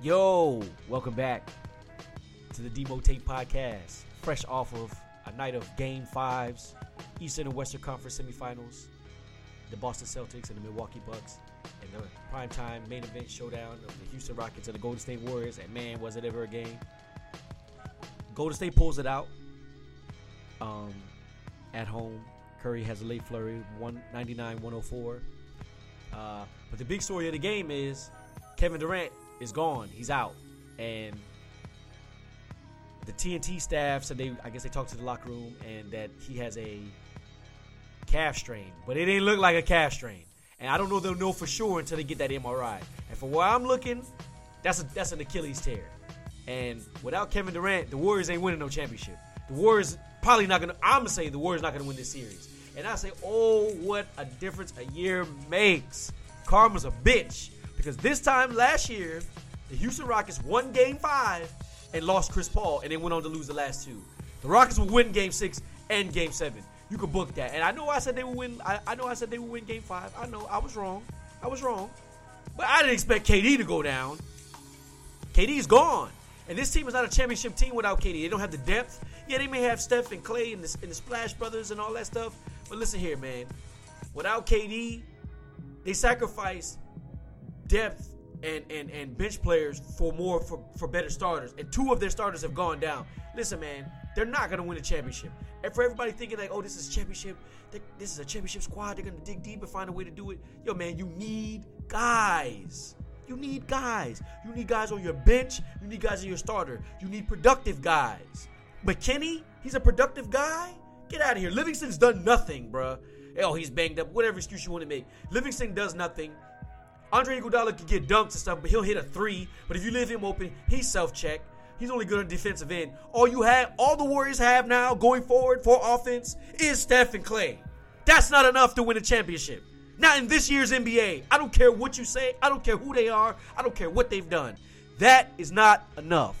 Yo, welcome back to the Demo Tape Podcast. Fresh off of a night of game fives, Eastern and Western Conference semifinals, the Boston Celtics and the Milwaukee Bucks, and the primetime main event showdown of the Houston Rockets and the Golden State Warriors. And man, was it ever a game? Golden State pulls it out um, at home. Curry has a late flurry, 199 104. Uh, but the big story of the game is Kevin Durant is gone. He's out. And the TNT staff said they, I guess they talked to the locker room and that he has a calf strain. But it didn't look like a calf strain. And I don't know they'll know for sure until they get that MRI. And from where I'm looking, that's a, that's an Achilles tear. And without Kevin Durant, the Warriors ain't winning no championship. The Warriors probably not gonna. I'm gonna say the Warriors not gonna win this series. And I say, oh, what a difference a year makes. Karma's a bitch because this time last year, the Houston Rockets won Game Five and lost Chris Paul, and they went on to lose the last two. The Rockets will win Game Six and Game Seven. You can book that. And I know I said they would win. I, I know I said they would win Game Five. I know I was wrong. I was wrong. But I didn't expect KD to go down. KD's gone. And this team is not a championship team without KD. They don't have the depth. Yeah, they may have Steph and Clay and the, and the Splash Brothers and all that stuff. But listen here, man. Without KD, they sacrifice depth and, and, and bench players for more for, for better starters. And two of their starters have gone down. Listen, man, they're not gonna win a championship. And for everybody thinking like, oh, this is championship, this is a championship squad, they're gonna dig deep and find a way to do it. Yo, man, you need guys. You need guys. You need guys on your bench. You need guys on your starter. You need productive guys. McKinnie, he's a productive guy. Get out of here. Livingston's done nothing, bruh. Oh, he's banged up. Whatever excuse you want to make. Livingston does nothing. Andre Iguodala can get dunked and stuff, but he'll hit a three. But if you leave him open, he's self-check. He's only good on defensive end. All you have, all the Warriors have now going forward for offense is Steph and Clay. That's not enough to win a championship. Not in this year's NBA. I don't care what you say. I don't care who they are. I don't care what they've done. That is not enough.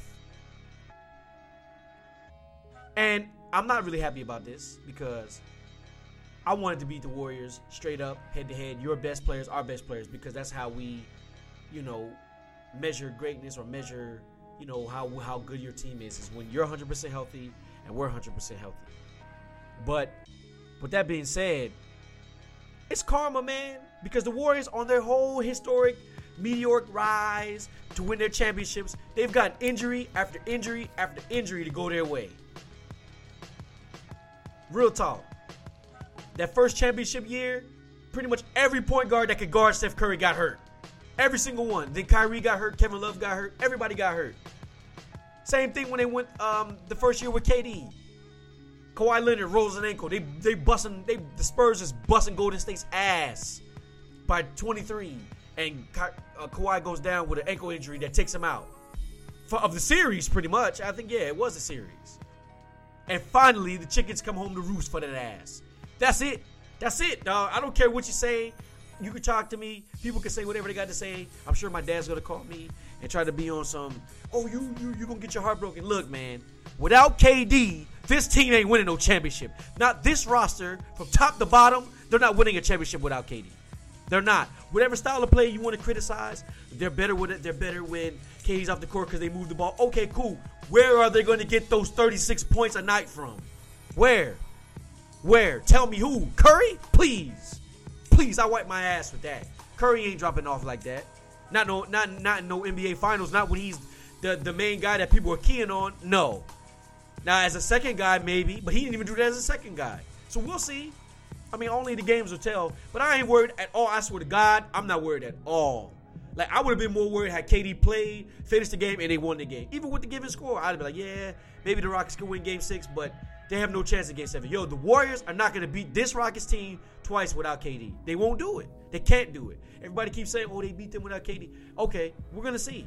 And I'm not really happy about this because I wanted to beat the Warriors straight up, head to head. Your best players, our best players, because that's how we, you know, measure greatness or measure, you know, how how good your team is. Is when you're 100% healthy and we're 100% healthy. But with that being said, it's karma, man. Because the Warriors, on their whole historic meteoric rise to win their championships, they've got injury after injury after injury to go their way. Real talk. That first championship year, pretty much every point guard that could guard Steph Curry got hurt. Every single one. Then Kyrie got hurt, Kevin Love got hurt, everybody got hurt. Same thing when they went um, the first year with KD. Kawhi Leonard rolls an ankle. They they busting they the Spurs is busting Golden State's ass by 23, and Ka- uh, Kawhi goes down with an ankle injury that takes him out For, of the series. Pretty much, I think yeah, it was a series. And finally, the chickens come home to roost for that ass. That's it. That's it, dog. I don't care what you say. You can talk to me. People can say whatever they got to say. I'm sure my dad's gonna call me and try to be on some. Oh, you you you gonna get your heart broken? Look, man. Without KD, this team ain't winning no championship. Not this roster, from top to bottom, they're not winning a championship without KD. They're not. Whatever style of play you want to criticize, they're better with it. They're better when KD's off the court because they move the ball. Okay, cool. Where are they going to get those 36 points a night from? Where? Where? Tell me who? Curry? Please. Please, I wipe my ass with that. Curry ain't dropping off like that. Not no not not no NBA finals, not when he's the, the main guy that people are keying on. No. Now, as a second guy, maybe, but he didn't even do that as a second guy. So we'll see. I mean, only the games will tell. But I ain't worried at all. I swear to God, I'm not worried at all. Like I would have been more worried had KD played, finished the game, and they won the game. Even with the given score, I'd be like, yeah, maybe the Rockets can win Game Six, but they have no chance against Seven. Yo, the Warriors are not going to beat this Rockets team twice without KD. They won't do it. They can't do it. Everybody keeps saying, oh, they beat them without KD. Okay, we're gonna see.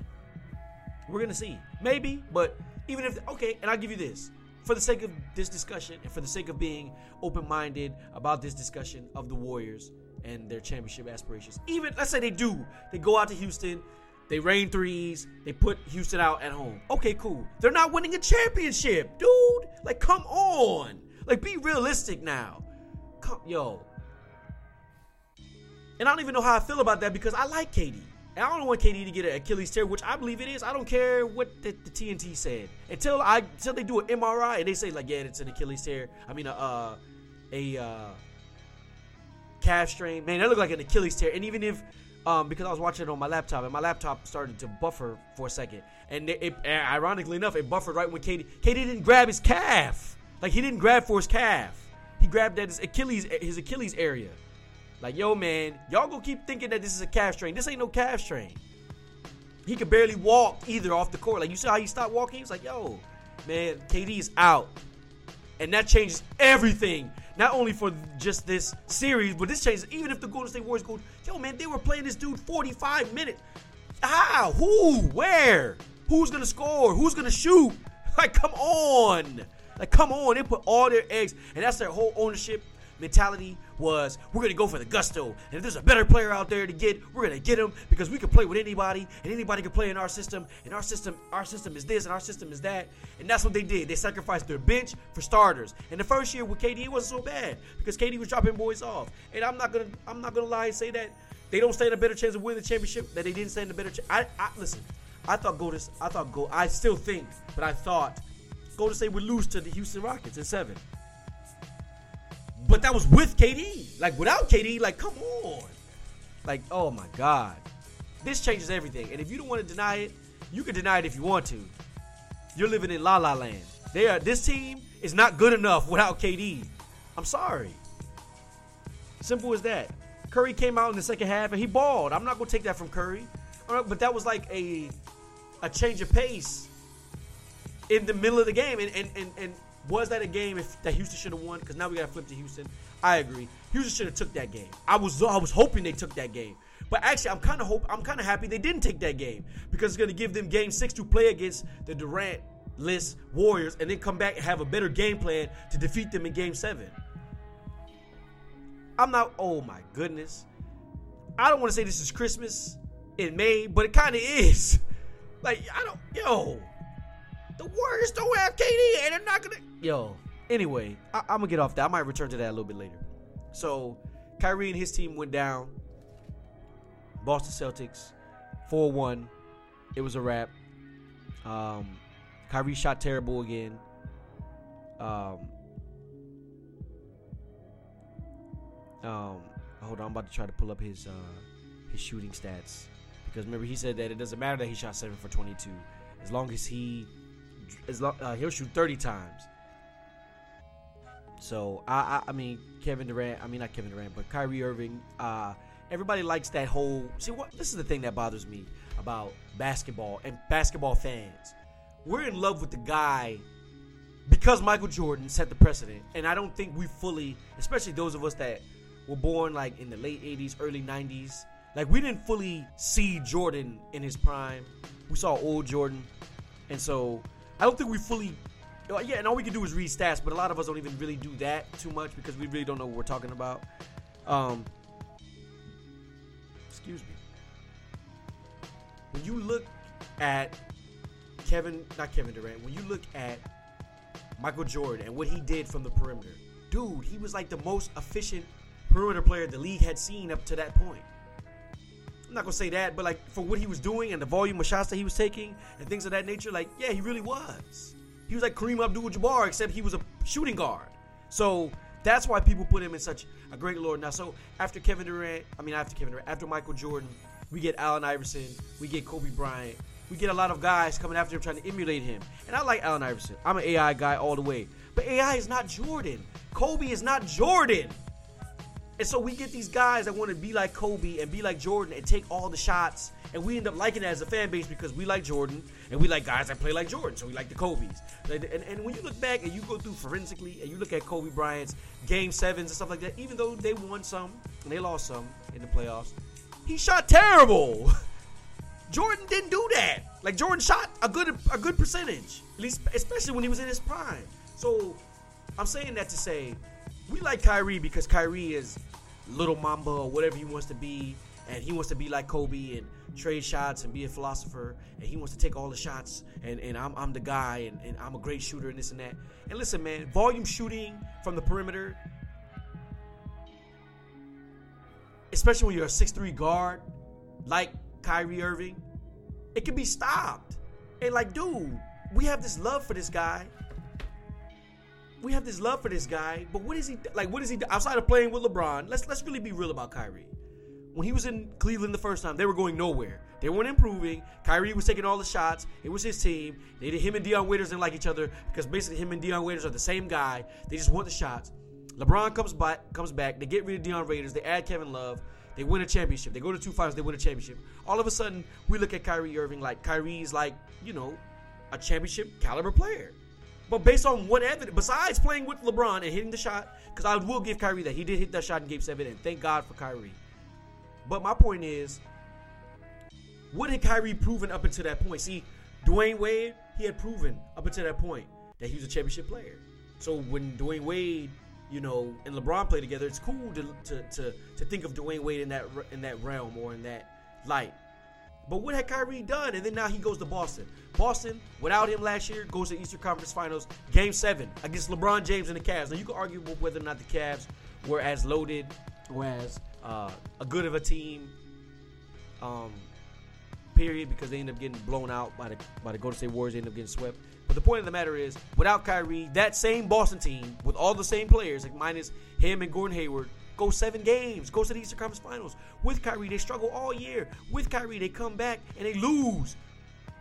We're gonna see. Maybe, but even if okay, and I'll give you this. For the sake of this discussion and for the sake of being open minded about this discussion of the Warriors and their championship aspirations, even let's say they do, they go out to Houston, they rain threes, they put Houston out at home. Okay, cool. They're not winning a championship, dude. Like, come on. Like, be realistic now. Come, yo. And I don't even know how I feel about that because I like KD. And I don't want KD to get an Achilles tear, which I believe it is. I don't care what the, the TNT said until I until they do an MRI and they say like, yeah, it's an Achilles tear. I mean, a uh, a uh, calf strain. Man, that looked like an Achilles tear. And even if um, because I was watching it on my laptop and my laptop started to buffer for a second, and it, it ironically enough, it buffered right when KD KD didn't grab his calf. Like he didn't grab for his calf. He grabbed at his Achilles his Achilles area. Like, yo, man, y'all gonna keep thinking that this is a calf strain. This ain't no calf strain. He could barely walk either off the court. Like, you see how he stopped walking? He was like, yo, man, KD is out. And that changes everything. Not only for just this series, but this changes even if the Golden State Warriors go, yo, man, they were playing this dude 45 minutes. How? Who? Where? Who's gonna score? Who's gonna shoot? Like, come on. Like, come on. They put all their eggs, and that's their whole ownership mentality was we're gonna go for the gusto, and if there's a better player out there to get, we're gonna get him because we can play with anybody, and anybody can play in our system, and our system, our system is this, and our system is that, and that's what they did. They sacrificed their bench for starters. And the first year with KD, it wasn't so bad because KD was dropping boys off. And I'm not gonna, I'm not gonna lie and say that they don't stand a better chance of winning the championship. That they didn't stand a better chance. I, I listen. I thought Golden, I thought go. I still think, but I thought Golden State would lose to the Houston Rockets in seven. But that was with KD. Like without KD, like come on. Like oh my god, this changes everything. And if you don't want to deny it, you can deny it if you want to. You're living in la la land. They are. This team is not good enough without KD. I'm sorry. Simple as that. Curry came out in the second half and he balled. I'm not gonna take that from Curry. but that was like a a change of pace in the middle of the game. And and and, and was that a game if that Houston should have won? Because now we got to flip to Houston. I agree. Houston should have took that game. I was I was hoping they took that game, but actually I'm kind of hope I'm kind of happy they didn't take that game because it's going to give them game six to play against the Durant list Warriors and then come back and have a better game plan to defeat them in game seven. I'm not. Oh my goodness. I don't want to say this is Christmas in May, but it kind of is. Like I don't. Yo, the Warriors don't have KD, and they're not gonna. Yo. Anyway, I, am gonna get off that. I might return to that a little bit later. So, Kyrie and his team went down. Boston Celtics, four one. It was a wrap. Um, Kyrie shot terrible again. Um, um, hold on, I'm about to try to pull up his uh, his shooting stats because remember he said that it doesn't matter that he shot seven for 22 as long as he as long, uh, he'll shoot 30 times. So I, I, I mean Kevin Durant, I mean not Kevin Durant, but Kyrie Irving. Uh, everybody likes that whole. See what? This is the thing that bothers me about basketball and basketball fans. We're in love with the guy because Michael Jordan set the precedent, and I don't think we fully, especially those of us that were born like in the late '80s, early '90s, like we didn't fully see Jordan in his prime. We saw old Jordan, and so I don't think we fully. Yeah, and all we can do is read stats, but a lot of us don't even really do that too much because we really don't know what we're talking about. Um, excuse me. When you look at Kevin, not Kevin Durant, when you look at Michael Jordan and what he did from the perimeter, dude, he was like the most efficient perimeter player the league had seen up to that point. I'm not gonna say that, but like for what he was doing and the volume of shots that he was taking and things of that nature, like yeah, he really was. He was like Kareem Abdul-Jabbar, except he was a shooting guard. So that's why people put him in such a great lord. Now, so after Kevin Durant, I mean after Kevin Durant, after Michael Jordan, we get Allen Iverson, we get Kobe Bryant, we get a lot of guys coming after him trying to emulate him. And I like Allen Iverson. I'm an AI guy all the way. But AI is not Jordan. Kobe is not Jordan. And so we get these guys that want to be like Kobe and be like Jordan and take all the shots. And we end up liking it as a fan base because we like Jordan and we like guys that play like Jordan. So we like the Kobe's. And, and when you look back and you go through forensically and you look at Kobe Bryant's game sevens and stuff like that, even though they won some and they lost some in the playoffs, he shot terrible. Jordan didn't do that. Like Jordan shot a good a good percentage, at least especially when he was in his prime. So I'm saying that to say we like Kyrie because Kyrie is little mamba or whatever he wants to be, and he wants to be like Kobe and trade shots and be a philosopher, and he wants to take all the shots, and, and I'm, I'm the guy, and, and I'm a great shooter, and this and that. And listen, man, volume shooting from the perimeter, especially when you're a six-three guard, like Kyrie Irving, it can be stopped. And like, dude, we have this love for this guy. We have this love for this guy, but what is he like? What is he outside of playing with LeBron? Let's let's really be real about Kyrie. When he was in Cleveland the first time, they were going nowhere. They weren't improving. Kyrie was taking all the shots. It was his team. They did him and Dion Waiters didn't like each other because basically him and Dion Waiters are the same guy. They just want the shots. LeBron comes back, comes back. They get rid of Dion Waiters. They add Kevin Love. They win a championship. They go to two finals. They win a championship. All of a sudden, we look at Kyrie Irving like Kyrie's like you know a championship caliber player. But based on what evidence, besides playing with LeBron and hitting the shot, because I will give Kyrie that he did hit that shot in Game Seven, and thank God for Kyrie. But my point is, what had Kyrie proven up until that point? See, Dwyane Wade, he had proven up until that point that he was a championship player. So when Dwyane Wade, you know, and LeBron play together, it's cool to, to, to, to think of Dwyane Wade in that in that realm or in that light. But what had Kyrie done? And then now he goes to Boston. Boston, without him last year, goes to Eastern Conference Finals, Game Seven against LeBron James and the Cavs. Now you can argue whether or not the Cavs were as loaded or as uh, a good of a team. Um, period, because they end up getting blown out by the by the Golden State Warriors. They end up getting swept. But the point of the matter is, without Kyrie, that same Boston team with all the same players, like minus him and Gordon Hayward, go seven games, goes to the Eastern Conference Finals. With Kyrie, they struggle all year. With Kyrie, they come back and they lose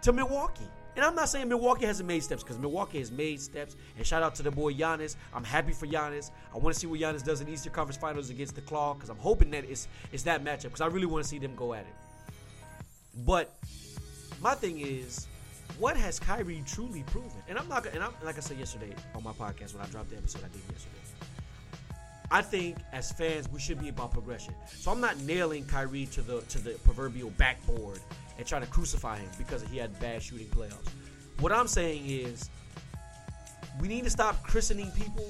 to Milwaukee. And I'm not saying Milwaukee hasn't made steps because Milwaukee has made steps. And shout out to the boy Giannis. I'm happy for Giannis. I want to see what Giannis does in Eastern Conference Finals against the Klaw because I'm hoping that it's it's that matchup because I really want to see them go at it. But my thing is, what has Kyrie truly proven? And I'm not, and I'm like I said yesterday on my podcast when I dropped the episode I did yesterday. I think as fans we should be about progression. So I'm not nailing Kyrie to the to the proverbial backboard and trying to crucify him because he had bad shooting playoffs. What I'm saying is we need to stop christening people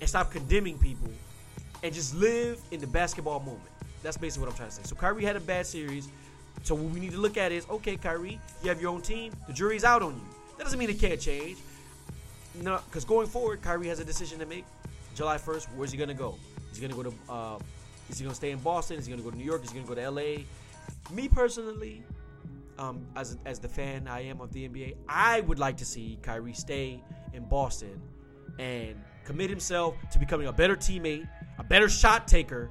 and stop condemning people and just live in the basketball moment. That's basically what I'm trying to say. So Kyrie had a bad series. So what we need to look at is, okay, Kyrie, you have your own team. The jury's out on you. That doesn't mean it can't change. No, because going forward, Kyrie has a decision to make. July 1st, where's he gonna go? Is he gonna go to? Uh, is he gonna stay in Boston? Is he gonna go to New York? Is he gonna go to LA? Me personally, um, as as the fan I am of the NBA, I would like to see Kyrie stay in Boston and commit himself to becoming a better teammate, a better shot taker,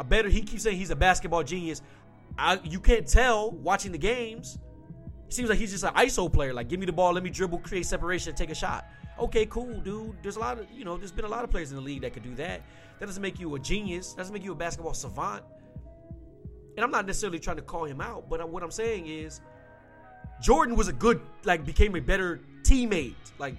a better. He keeps saying he's a basketball genius. I, you can't tell watching the games. It seems like he's just an ISO player. Like, give me the ball, let me dribble, create separation, take a shot. Okay, cool, dude. There's a lot of, you know, there's been a lot of players in the league that could do that. That doesn't make you a genius. That doesn't make you a basketball savant. And I'm not necessarily trying to call him out, but what I'm saying is Jordan was a good, like, became a better teammate. Like,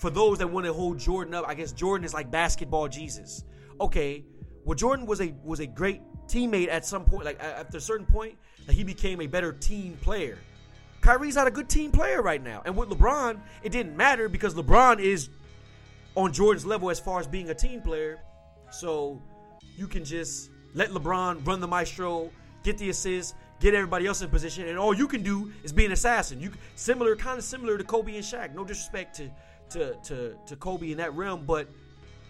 for those that want to hold Jordan up, I guess Jordan is like basketball Jesus. Okay, well, Jordan was a was a great teammate at some point. Like after a certain point, like, he became a better team player. Kyrie's not a good team player right now. And with LeBron, it didn't matter because LeBron is on Jordan's level as far as being a team player. So you can just let LeBron run the maestro, get the assist, get everybody else in position, and all you can do is be an assassin. You similar, kind of similar to Kobe and Shaq. No disrespect to to to, to Kobe in that realm, but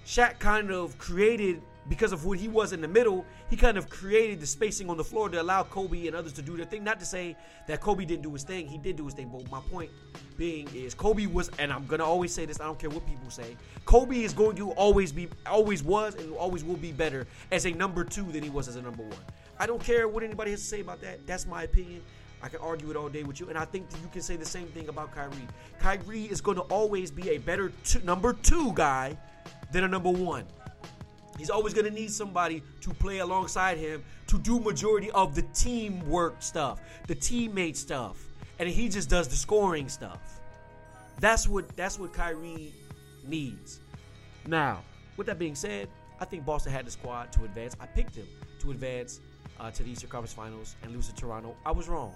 Shaq kind of created because of what he was in the middle, he kind of created the spacing on the floor to allow Kobe and others to do their thing. Not to say that Kobe didn't do his thing, he did do his thing. But my point being is Kobe was, and I'm gonna always say this, I don't care what people say. Kobe is going to always be, always was, and always will be better as a number two than he was as a number one. I don't care what anybody has to say about that. That's my opinion. I can argue it all day with you, and I think that you can say the same thing about Kyrie. Kyrie is going to always be a better two, number two guy than a number one. He's always going to need somebody to play alongside him to do majority of the teamwork stuff, the teammate stuff, and he just does the scoring stuff. That's what that's what Kyrie needs. Now, with that being said, I think Boston had the squad to advance. I picked him to advance uh, to the Eastern Conference Finals and lose to Toronto. I was wrong.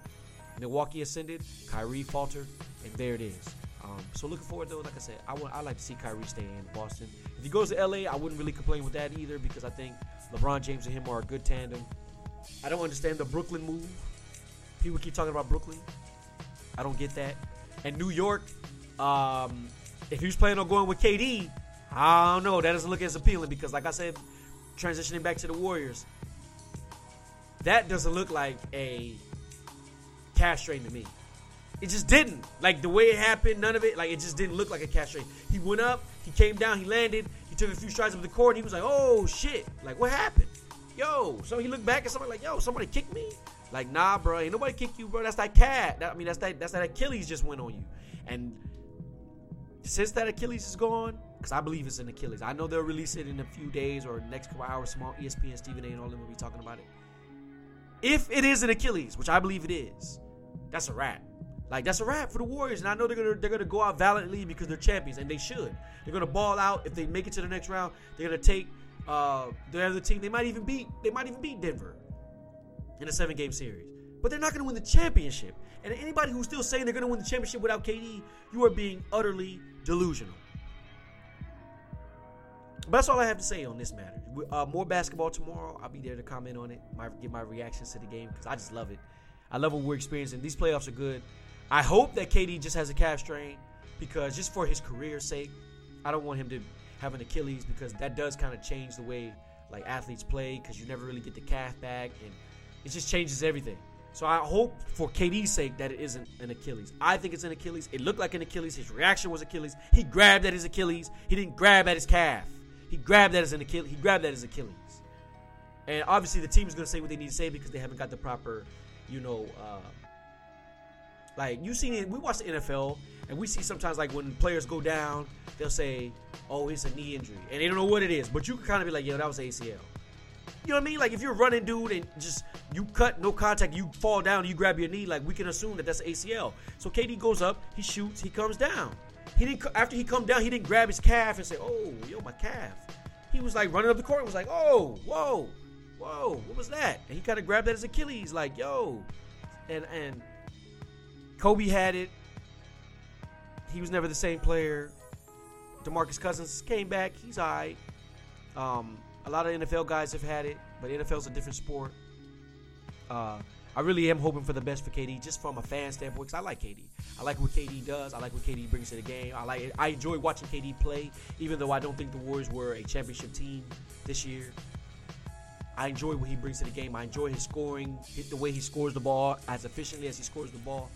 Milwaukee ascended, Kyrie faltered, and there it is. Um, so looking forward though, like I said, I want I like to see Kyrie stay in Boston. If he goes to LA, I wouldn't really complain with that either because I think LeBron James and him are a good tandem. I don't understand the Brooklyn move. People keep talking about Brooklyn. I don't get that. And New York, um, if he was planning on going with KD, I don't know. That doesn't look as appealing because, like I said, transitioning back to the Warriors, that doesn't look like a calf strain to me. It just didn't. Like the way it happened, none of it. Like it just didn't look like a strain. He went up, he came down, he landed, he took a few strides up the court, and he was like, "Oh shit! Like what happened? Yo!" So he looked back at somebody like, "Yo, somebody kicked me." Like, nah, bro, ain't nobody kick you, bro. That's that cat. That, I mean, that's that. That's that Achilles just went on you. And since that Achilles is gone, because I believe it's an Achilles. I know they'll release it in a few days or next couple hours. Small ESPN, Stephen A. and all them will be talking about it. If it is an Achilles, which I believe it is, that's a wrap. Like that's a wrap for the Warriors, and I know they're gonna they're gonna go out valiantly because they're champions, and they should. They're gonna ball out if they make it to the next round. They're gonna take uh, the other team. They might even beat they might even beat Denver in a seven game series, but they're not gonna win the championship. And anybody who's still saying they're gonna win the championship without KD, you are being utterly delusional. But that's all I have to say on this matter. Uh, more basketball tomorrow. I'll be there to comment on it, my, give my reactions to the game because I just love it. I love what we're experiencing. These playoffs are good. I hope that KD just has a calf strain because just for his career's sake, I don't want him to have an Achilles because that does kind of change the way like athletes play because you never really get the calf back and it just changes everything. So I hope for KD's sake that it isn't an Achilles. I think it's an Achilles. It looked like an Achilles. His reaction was Achilles. He grabbed at his Achilles. He didn't grab at his calf. He grabbed that as an Achilles. He grabbed that as Achilles. And obviously the team is going to say what they need to say because they haven't got the proper, you know, uh, like you see, we watch the NFL and we see sometimes like when players go down, they'll say, "Oh, it's a knee injury," and they don't know what it is. But you can kind of be like, "Yo, that was ACL." You know what I mean? Like if you're running, dude, and just you cut no contact, you fall down, you grab your knee, like we can assume that that's ACL. So KD goes up, he shoots, he comes down. He didn't after he come down, he didn't grab his calf and say, "Oh, yo, my calf." He was like running up the court and was like, "Oh, whoa, whoa, what was that?" And he kind of grabbed at his Achilles, like, "Yo," and and Kobe had it. He was never the same player. DeMarcus Cousins came back. He's all right. Um, a lot of NFL guys have had it, but NFL's a different sport. Uh, I really am hoping for the best for KD, just from a fan standpoint, because I like KD. I like what KD does. I like what KD brings to the game. I like. I enjoy watching KD play, even though I don't think the Warriors were a championship team this year. I enjoy what he brings to the game. I enjoy his scoring, the way he scores the ball as efficiently as he scores the ball.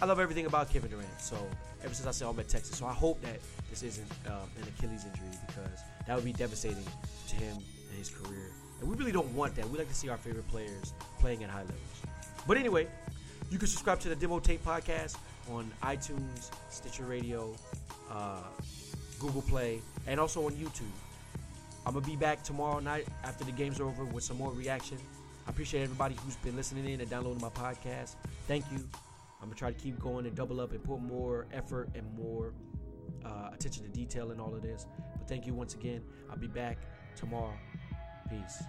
I love everything about Kevin Durant. So ever since I saw him at Texas, so I hope that this isn't um, an Achilles injury because that would be devastating to him and his career. And we really don't want that. We like to see our favorite players playing at high levels. But anyway, you can subscribe to the Demo Tape podcast on iTunes, Stitcher Radio, uh, Google Play, and also on YouTube. I'm gonna be back tomorrow night after the game's are over with some more reaction. I appreciate everybody who's been listening in and downloading my podcast. Thank you. I'm gonna try to keep going and double up and put more effort and more uh, attention to detail in all of this. But thank you once again. I'll be back tomorrow. Peace.